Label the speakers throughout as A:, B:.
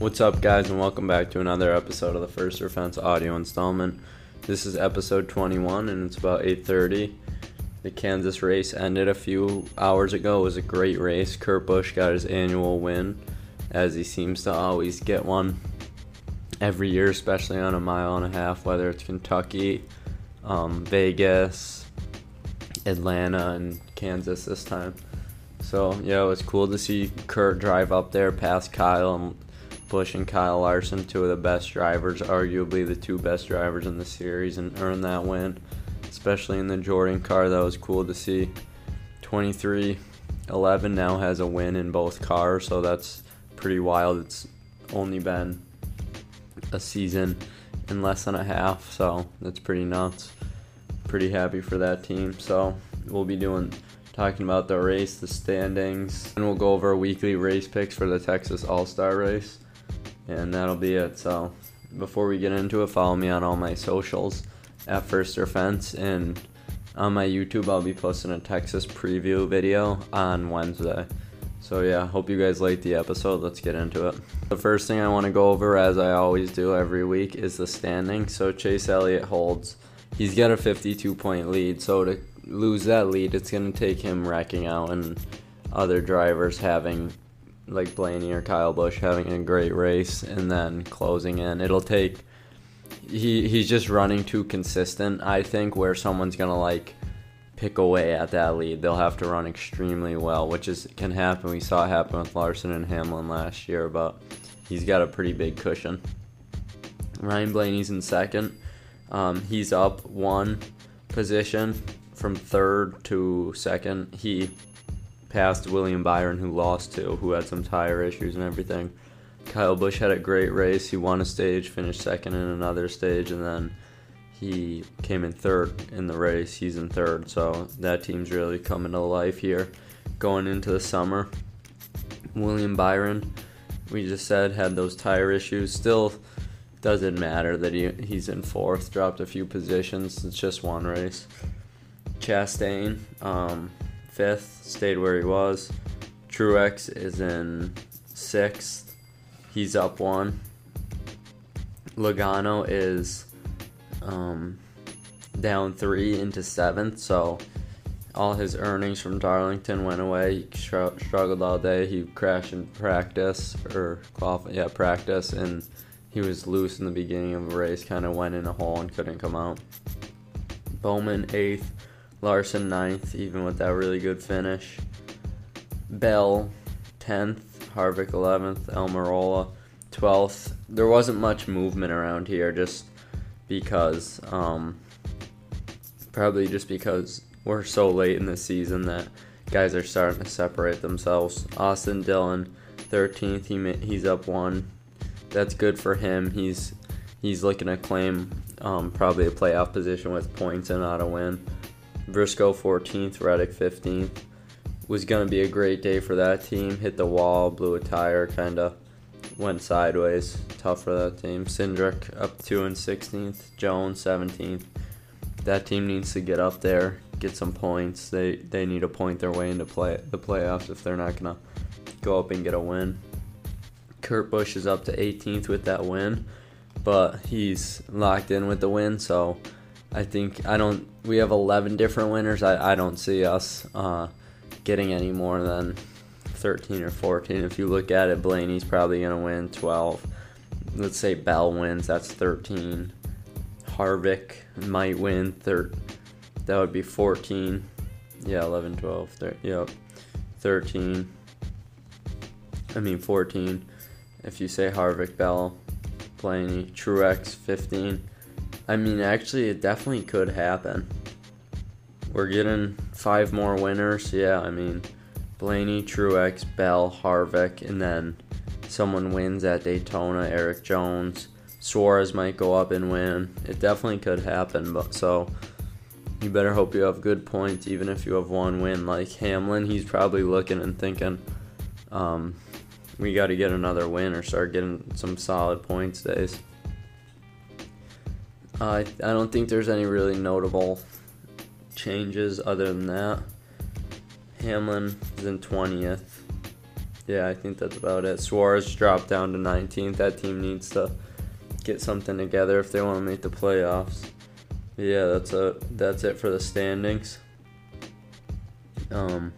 A: What's up, guys, and welcome back to another episode of the First or Fence audio installment. This is episode 21, and it's about 8:30. The Kansas race ended a few hours ago. It was a great race. Kurt Busch got his annual win, as he seems to always get one every year, especially on a mile and a half, whether it's Kentucky, um, Vegas, Atlanta, and Kansas this time. So yeah, it was cool to see Kurt drive up there past Kyle and Busch and Kyle Larson, two of the best drivers, arguably the two best drivers in the series, and earn that win, especially in the Jordan car. That was cool to see. 23 11 now has a win in both cars, so that's pretty wild. It's only been a season in less than a half, so that's pretty nuts. Pretty happy for that team. So we'll be doing talking about the race, the standings, and we'll go over weekly race picks for the Texas All Star race, and that'll be it. So before we get into it, follow me on all my socials at First or Fence and on my YouTube. I'll be posting a Texas preview video on Wednesday. So yeah, hope you guys like the episode. Let's get into it. The first thing I want to go over, as I always do every week, is the standing. So Chase Elliott holds. He's got a 52 point lead. So to lose that lead, it's going to take him wrecking out and other drivers having, like Blaney or Kyle Busch, having a great race and then closing in. It'll take. He he's just running too consistent. I think where someone's gonna like pick away at that lead. They'll have to run extremely well, which is can happen. We saw it happen with Larson and Hamlin last year, but he's got a pretty big cushion. Ryan Blaney's in second. Um, he's up one position from third to second. He passed William Byron, who lost to, who had some tire issues and everything. Kyle Busch had a great race. He won a stage, finished second in another stage, and then he came in third in the race. He's in third, so that team's really coming to life here going into the summer. William Byron, we just said, had those tire issues. Still doesn't matter that he, he's in fourth, dropped a few positions. It's just one race. Chastain, um, fifth, stayed where he was. Truex is in sixth. He's up one. Logano is um, down three into seventh, so all his earnings from Darlington went away. He str- struggled all day. He crashed in practice or yeah practice, and he was loose in the beginning of a race. Kind of went in a hole and couldn't come out. Bowman eighth, Larson ninth, even with that really good finish. Bell tenth, Harvick eleventh, Almirola twelfth. There wasn't much movement around here, just because um, probably just because we're so late in the season that guys are starting to separate themselves. Austin Dillon, 13th, he he's up one. That's good for him. He's he's looking to claim um, probably a playoff position with points and not a win. Briscoe 14th, Reddick 15th. Was gonna be a great day for that team. Hit the wall, blew a tire, kind of went sideways. Tough for that team. Cindric up two and 16th. Jones 17th. That team needs to get up there, get some points. They they need to point their way into play the playoffs if they're not gonna go up and get a win. Kurt Busch is up to 18th with that win, but he's locked in with the win. So I think I don't. We have 11 different winners. I I don't see us uh, getting any more than 13 or 14. If you look at it, Blaney's probably going to win 12. Let's say Bell wins, that's 13. Harvick might win third. That would be 14. Yeah, 11, 12, 13, yep. 13. I mean 14. If you say Harvick, Bell, Blaney, Truex 15. I mean actually it definitely could happen. We're getting five more winners. Yeah, I mean Blaney, Truex, Bell, Harvick, and then someone wins at Daytona, Erik Jones. Suarez might go up and win. It definitely could happen, but so you better hope you have good points, even if you have one win. Like Hamlin, he's probably looking and thinking, um, we got to get another win or start getting some solid points days. I, I don't think there's any really notable changes other than that. Hamlin is in 20th. yeah, I think that's about it. Suarez dropped down to 19th. That team needs to get something together if they want to make the playoffs. Yeah, that's a that's it for the standings. Um,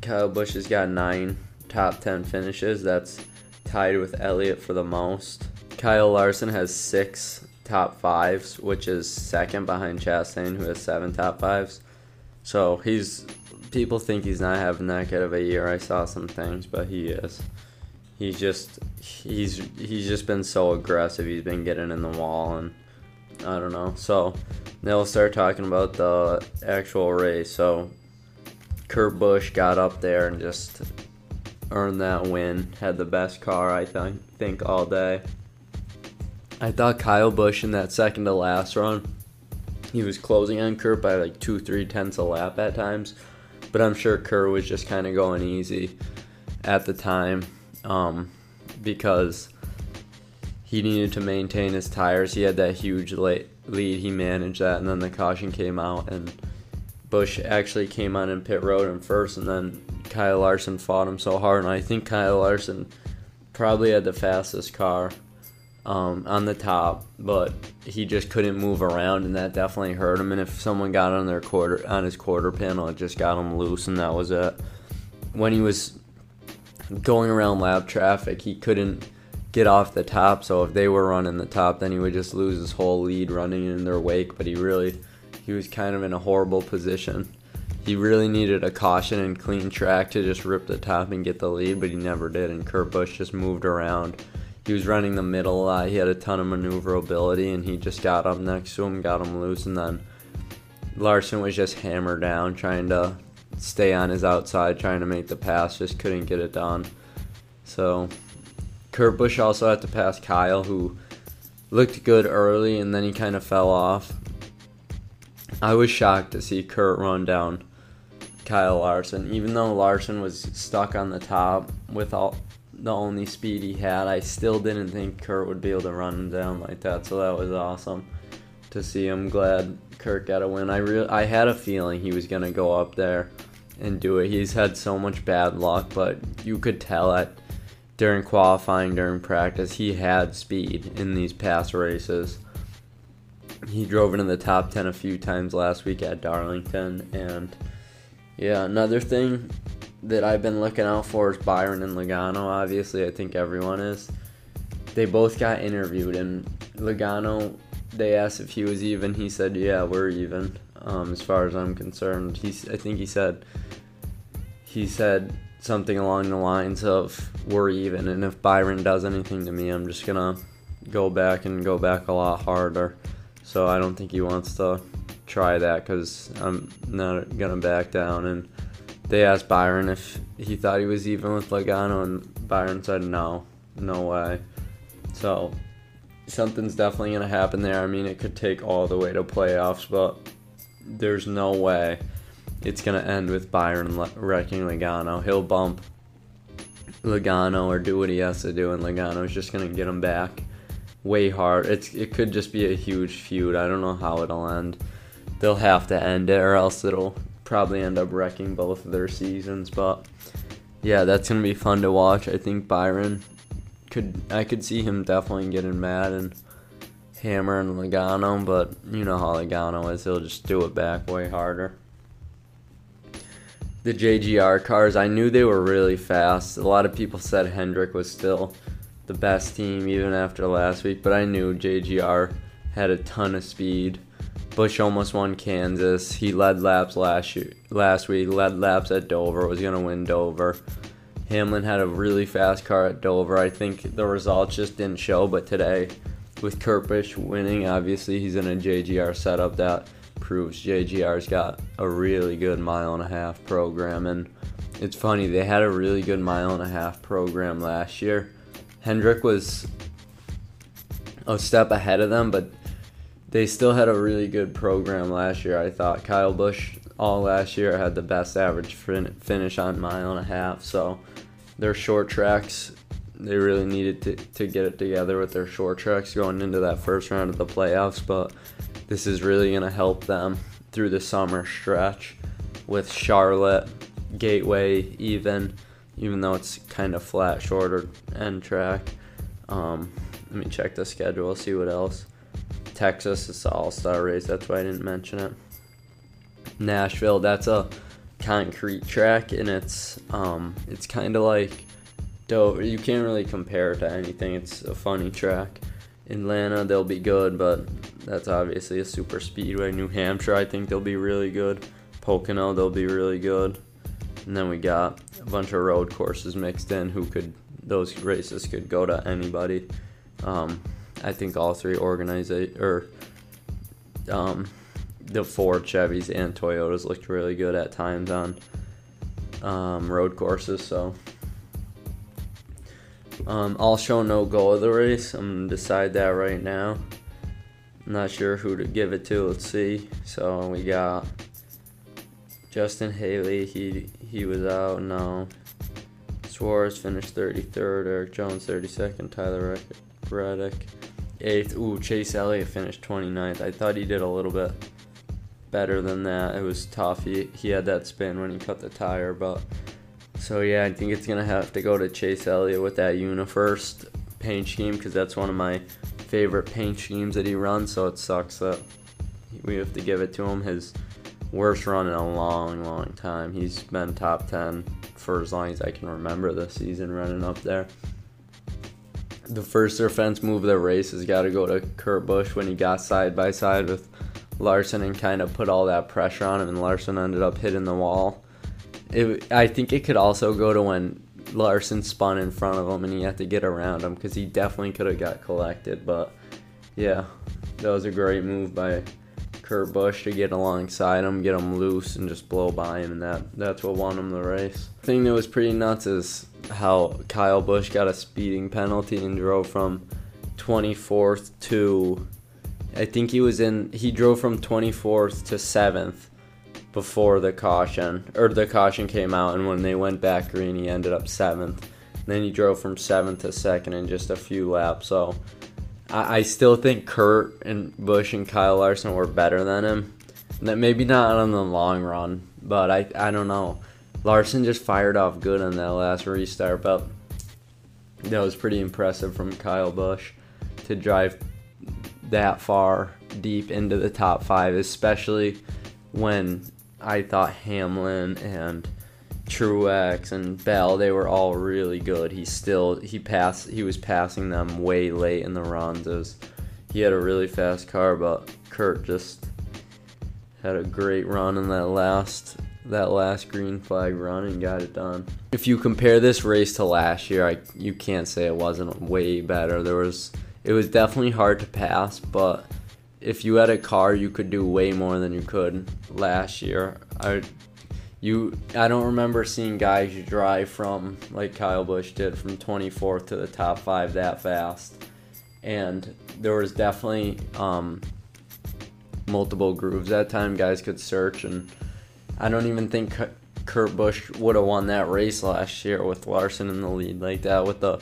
A: Kyle Busch has got nine top ten finishes. That's tied with Elliott for the most. Kyle Larson has six top fives, which is second behind Chastain, who has seven top fives. So he's people think he's not having that good of a year. I saw some things, but he is. He's just he's he's just been so aggressive. He's been getting in the wall and I don't know. So now we'll start talking about the actual race. So Kurt Busch got up there and just earned that win. Had the best car I th- think all day. I thought Kyle Busch in that second to last run, he was closing on Kurt by like two, three tenths a lap at times. But I'm sure Kurt was just kind of going easy at the time um, because he needed to maintain his tires. He had that huge lead. He managed that, and then the caution came out, and Busch actually came on in pit road in first, and then Kyle Larson fought him so hard. And I think Kyle Larson probably had the fastest car um, on the top, but he just couldn't move around, and that definitely hurt him. And if someone got on their quarter on his quarter panel, it just got him loose, and that was it. When he was going around lap traffic, he couldn't get off the top. So if they were running the top, then he would just lose his whole lead running in their wake. But he really, he was kind of in a horrible position. He really needed a caution and clean track to just rip the top and get the lead, but he never did. And Kurt Busch just moved around he was running the middle a lot. He had a ton of maneuverability, and he just got up next to him, got him loose, and then Larson was just hammered down, trying to stay on his outside, trying to make the pass, just couldn't get it done. So Kurt Busch also had to pass Kyle, who looked good early, and then he kind of fell off. I was shocked to see Kurt run down Kyle Larson, even though Larson was stuck on the top with all the only speed he had. I still didn't think Kurt would be able to run him down like that, so that was awesome to see. I'm glad Kurt got a win. I re- I had a feeling he was gonna go up there and do it. He's had so much bad luck, but you could tell at during qualifying, during practice, he had speed in these past races. He drove into the top 10 a few times last week at Darlington. And yeah, another thing that I've been looking out for is Byron and Logano. Obviously, I think everyone is. They both got interviewed, and Logano, they asked if he was even. He said, "Yeah, we're even." Um, as far as I'm concerned, he's. I think he said. He said something along the lines of, "We're even," and if Byron does anything to me, I'm just gonna go back and go back a lot harder. So I don't think he wants to try that because I'm not gonna back down and they asked Byron if he thought he was even with Logano, and Byron said no, no way. So something's definitely to happen there. I mean, it could take all the way to playoffs, but there's no way it's to end with Byron wrecking Logano. He'll bump Logano or do what he has to do, and Logano's just to get him back way hard. It's it could just be a huge feud. I don't know how it'll end. They'll have to end it, or else it'll probably end up wrecking both of their seasons. But yeah, that's gonna be fun to watch. I think Byron could I could see him definitely getting mad and hammering Logano, but you know how Logano is, he'll just do it back way harder. The JGR cars, I knew they were really fast. A lot of people said Hendrick was still the best team even after last week, but I knew JGR had a ton of speed. Busch almost won Kansas. He led laps last year, last week. Led laps at Dover. Was gonna win Dover. Hamlin had a really fast car at Dover. I think the results just didn't show, but today, with Busch winning, obviously he's in a JGR setup that proves JGR's got a really good mile and a half program. And it's funny, they had a really good mile and a half program last year. Hendrick was a step ahead of them, but they still had a really good program last year. I thought Kyle Busch all last year had the best average fin- finish on mile and a half. So their short tracks, they really needed to, to get it together with their short tracks going into that first round of the playoffs. But this is really going to help them through the summer stretch with Charlotte, Gateway, even even though it's kind of flat, shorter end track. Um, let me check the schedule, see what else. Texas is the All Star race. That's why I didn't mention it. Nashville, that's a concrete track, and it's um, it's kind of like dope. You can't really compare it to anything. It's a funny track. Atlanta, they'll be good, but that's obviously a super speedway. New Hampshire, I think they'll be really good. Pocono, they'll be really good. And then we got a bunch of road courses mixed in. Who could those races could go to anybody. Um, I think all three organize or um, the Ford, Chevys, and Toyotas looked really good at times on um, road courses. So um, I'll show no go of the race. I'm gonna decide that right now. I'm not sure who to give it to. Let's see. So we got Justin Haley. He he was out. No. Suarez finished 33rd. Erik Jones 32nd. Tyler Reddick eighth. Ooh, Chase Elliott finished 29th. I thought he did a little bit better than that. It was tough. He, he had that spin when he cut the tire, but so yeah, I think it's gonna have to go to Chase Elliott with that UniFirst paint scheme because that's one of my favorite paint schemes that he runs. So it sucks that we have to give it to him. His worst run in a long, long time. He's been top 10 for as long as I can remember this season running up there the first or fence move of the race has got to go to Kurt Busch when he got side by side with Larson and kind of put all that pressure on him, and Larson ended up hitting the wall. It, I think it could also go to when Larson spun in front of him and he had to get around him because he definitely could have got collected. But yeah, that was a great move by Kurt Busch to get alongside him, get him loose, and just blow by him, and that that's what won him the race. The thing that was pretty nuts is how Kyle Busch got a speeding penalty and drove from 24th to I think he was in he drove from 24th to 7th before the caution or the caution came out and when they went back green he ended up 7th. then he drove from 7th to 2nd in just a few laps. So I, I still think Kurt and Busch and Kyle Larson were better than him. Maybe not in the long run, but I I don't know. Larson just fired off good on that last restart, but that was pretty impressive from Kyle Busch to drive that far deep into the top five, especially when I thought Hamlin and Truex and Bell they were all really good. He still he passed he was passing them way late in the runs. Was, he had a really fast car, but Kurt just had a great run in that last that last green flag run and got it done. If you compare this race to last year, I, you can't say it wasn't way better. There was it was definitely hard to pass, but if you had a car, you could do way more than you could last year. I you I don't remember seeing guys drive from like Kyle Busch did from 24th to the top 5 that fast. And there was definitely um, multiple grooves that time guys could search and I don't even think Kurt Busch would have won that race last year with Larson in the lead like that with the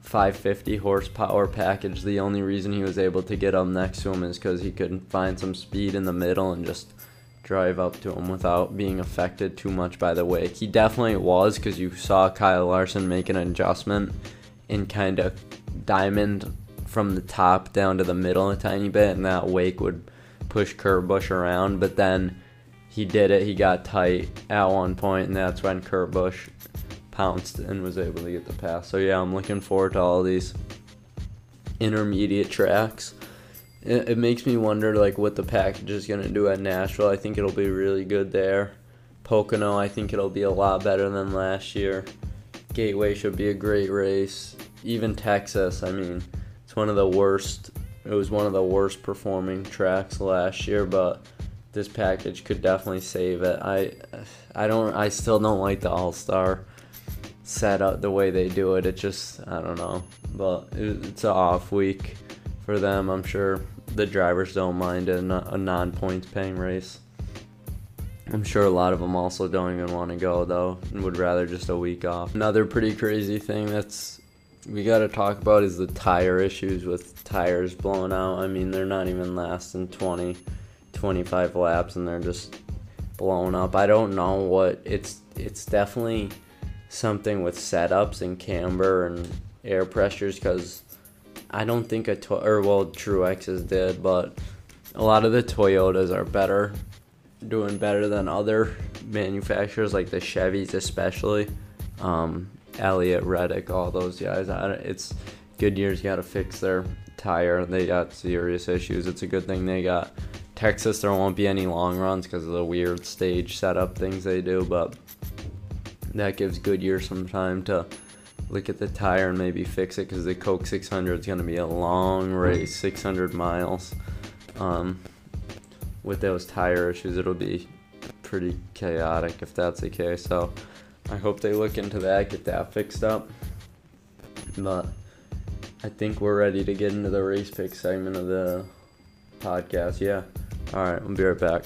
A: 550 horsepower package. The only reason he was able to get up next to him is because he could find some speed in the middle and just drive up to him without being affected too much by the wake. He definitely was because you saw Kyle Larson make an adjustment and kind of diamond from the top down to the middle a tiny bit, and that wake would push Kurt Busch around. But then he did it. He got tight at one point, and that's when Kurt Busch pounced and was able to get the pass. So yeah, I'm looking forward to all these intermediate tracks. It, it makes me wonder like what the package is gonna do at Nashville. I think it'll be really good there. Pocono, I think it'll be a lot better than last year. Gateway should be a great race. Even Texas, I mean, it's one of the worst. It was one of the worst performing tracks last year, but this package could definitely save it. I I don't I still don't like the All Star setup the way they do it. It just I don't know, but it, it's an off week for them. I'm sure the drivers don't mind a, a non points paying race. I'm sure a lot of them also don't even want to go though and would rather just a week off. Another pretty crazy thing that's we got to talk about is the tire issues with tires blowing out. I mean, they're not even lasting 20 25 laps and they're just blown up. I don't know what it's it's definitely something with setups and camber and air pressures because I don't think a to- or well Truex's did, but a lot of the Toyotas are better, doing better than other manufacturers like the Chevys especially. Um, Elliott, Reddick, all those guys. it's Goodyear's got to fix their tire. They got serious issues. It's a good thing they got Texas. There won't be any long runs because of the weird stage setup things they do, but that gives Goodyear some time to look at the tire and maybe fix it because the Coke 600 is going to be a long race, 600 miles. Um, with those tire issues, it'll be pretty chaotic if that's the case. So I hope they look into that, get that fixed up. But I think we're ready to get into the race pick segment of the podcast. Yeah. All right, I'll be right back.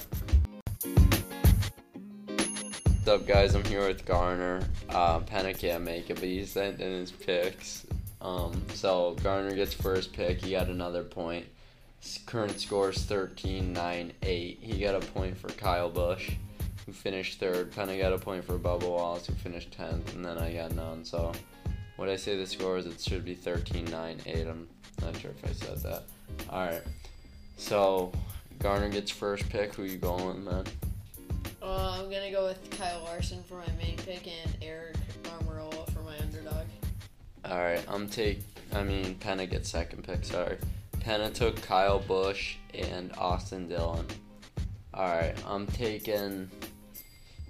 A: What's up, guys? I'm here with Garner. Uh, Penna can't make it, but he sent in his picks. Um, so Garner gets first pick. He got another point. His current score is 13 9 8. He got a point for Kyle Busch, who finished third. Penna got a point for Bubba Wallace, who finished 10th, and then I got none. So, what I say the score is, it should be 13 9 8. I'm not sure if I said that. Alright. So, Garner gets first pick. Who you going with, man?
B: Uh, I'm gonna go with Kyle Larson for my main pick and Aric Almirola for my underdog.
A: All right, I'm take. I mean, Penna gets second pick. Sorry, Penna took Kyle Busch and Austin Dillon. All right, I'm taking.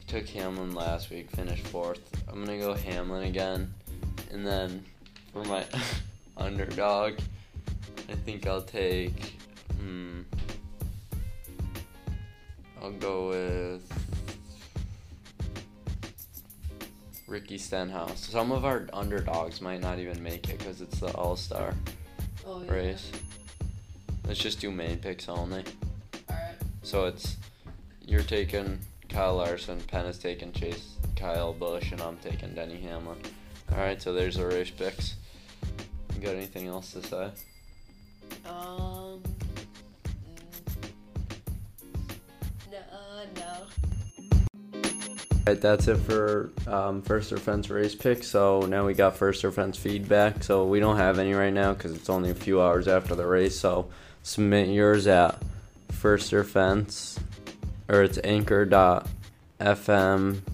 A: Took Hamlin last week, finished fourth. I'm gonna go Hamlin again, and then for my underdog, I think I'll take. Hmm. I'll go with Ricky Stenhouse. Some of our underdogs might not even make it because it's the All Star
B: oh, yeah.
A: race. Let's just do main picks only.
B: Alright.
A: So it's you're taking Kyle Larson, Penn is taking Chase Kyle Busch, and I'm taking Denny Hamlin. Alright, so there's the race picks. You got anything else to say?
B: Um. No.
A: Right, that's it for um, first or fence race picks. So now we got first or fence feedback. So we don't have any right now because it's only a few hours after the race. So submit yours at first or fence, or it's anchor.fm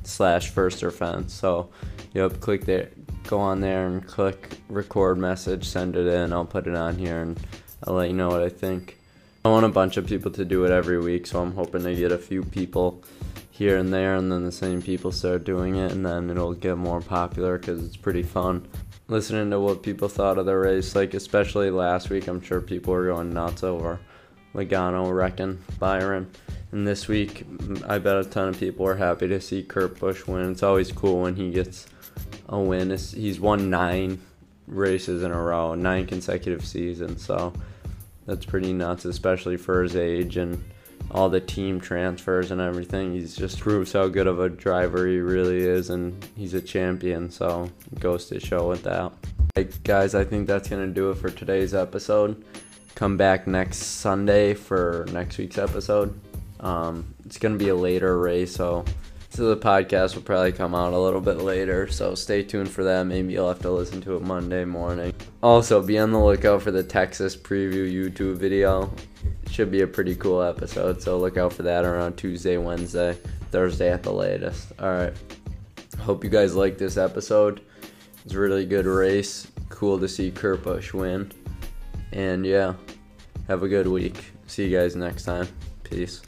A: slash first or fence. So yep, click there, go on there and click record message, send it in. I'll put it on here and I'll let you know what I think. I want a bunch of people to do it every week, so I'm hoping to get a few people here and there, and then the same people start doing it, and then it'll get more popular because it's pretty fun. Listening to what people thought of the race, like especially last week, I'm sure people were going nuts over Logano wrecking Byron. And this week, mm, I bet a ton of people are happy to see Kurt Busch win. It's always cool when he gets a win. It's, he's won nine races in a row, nine consecutive seasons, so that's pretty nuts, especially for his age and all the team transfers and everything. He's just proves how good of a driver he really is, and he's a champion. So it goes to show with that. Hey guys, I think that's gonna do it for today's episode. Come back next Sunday for next week's episode. Um, it's gonna be a later race, so so the podcast will probably come out a little bit later. So stay tuned for that. Maybe you'll have to listen to it Monday morning. Also, be on the lookout for the Texas preview YouTube video It should be a pretty cool episode. So look out for that around Tuesday, Wednesday, Thursday at the latest. All right. Hope you guys like this episode. It's a really good race. Cool to see Kurt Busch win. And yeah, have a good week. See you guys next time. Peace.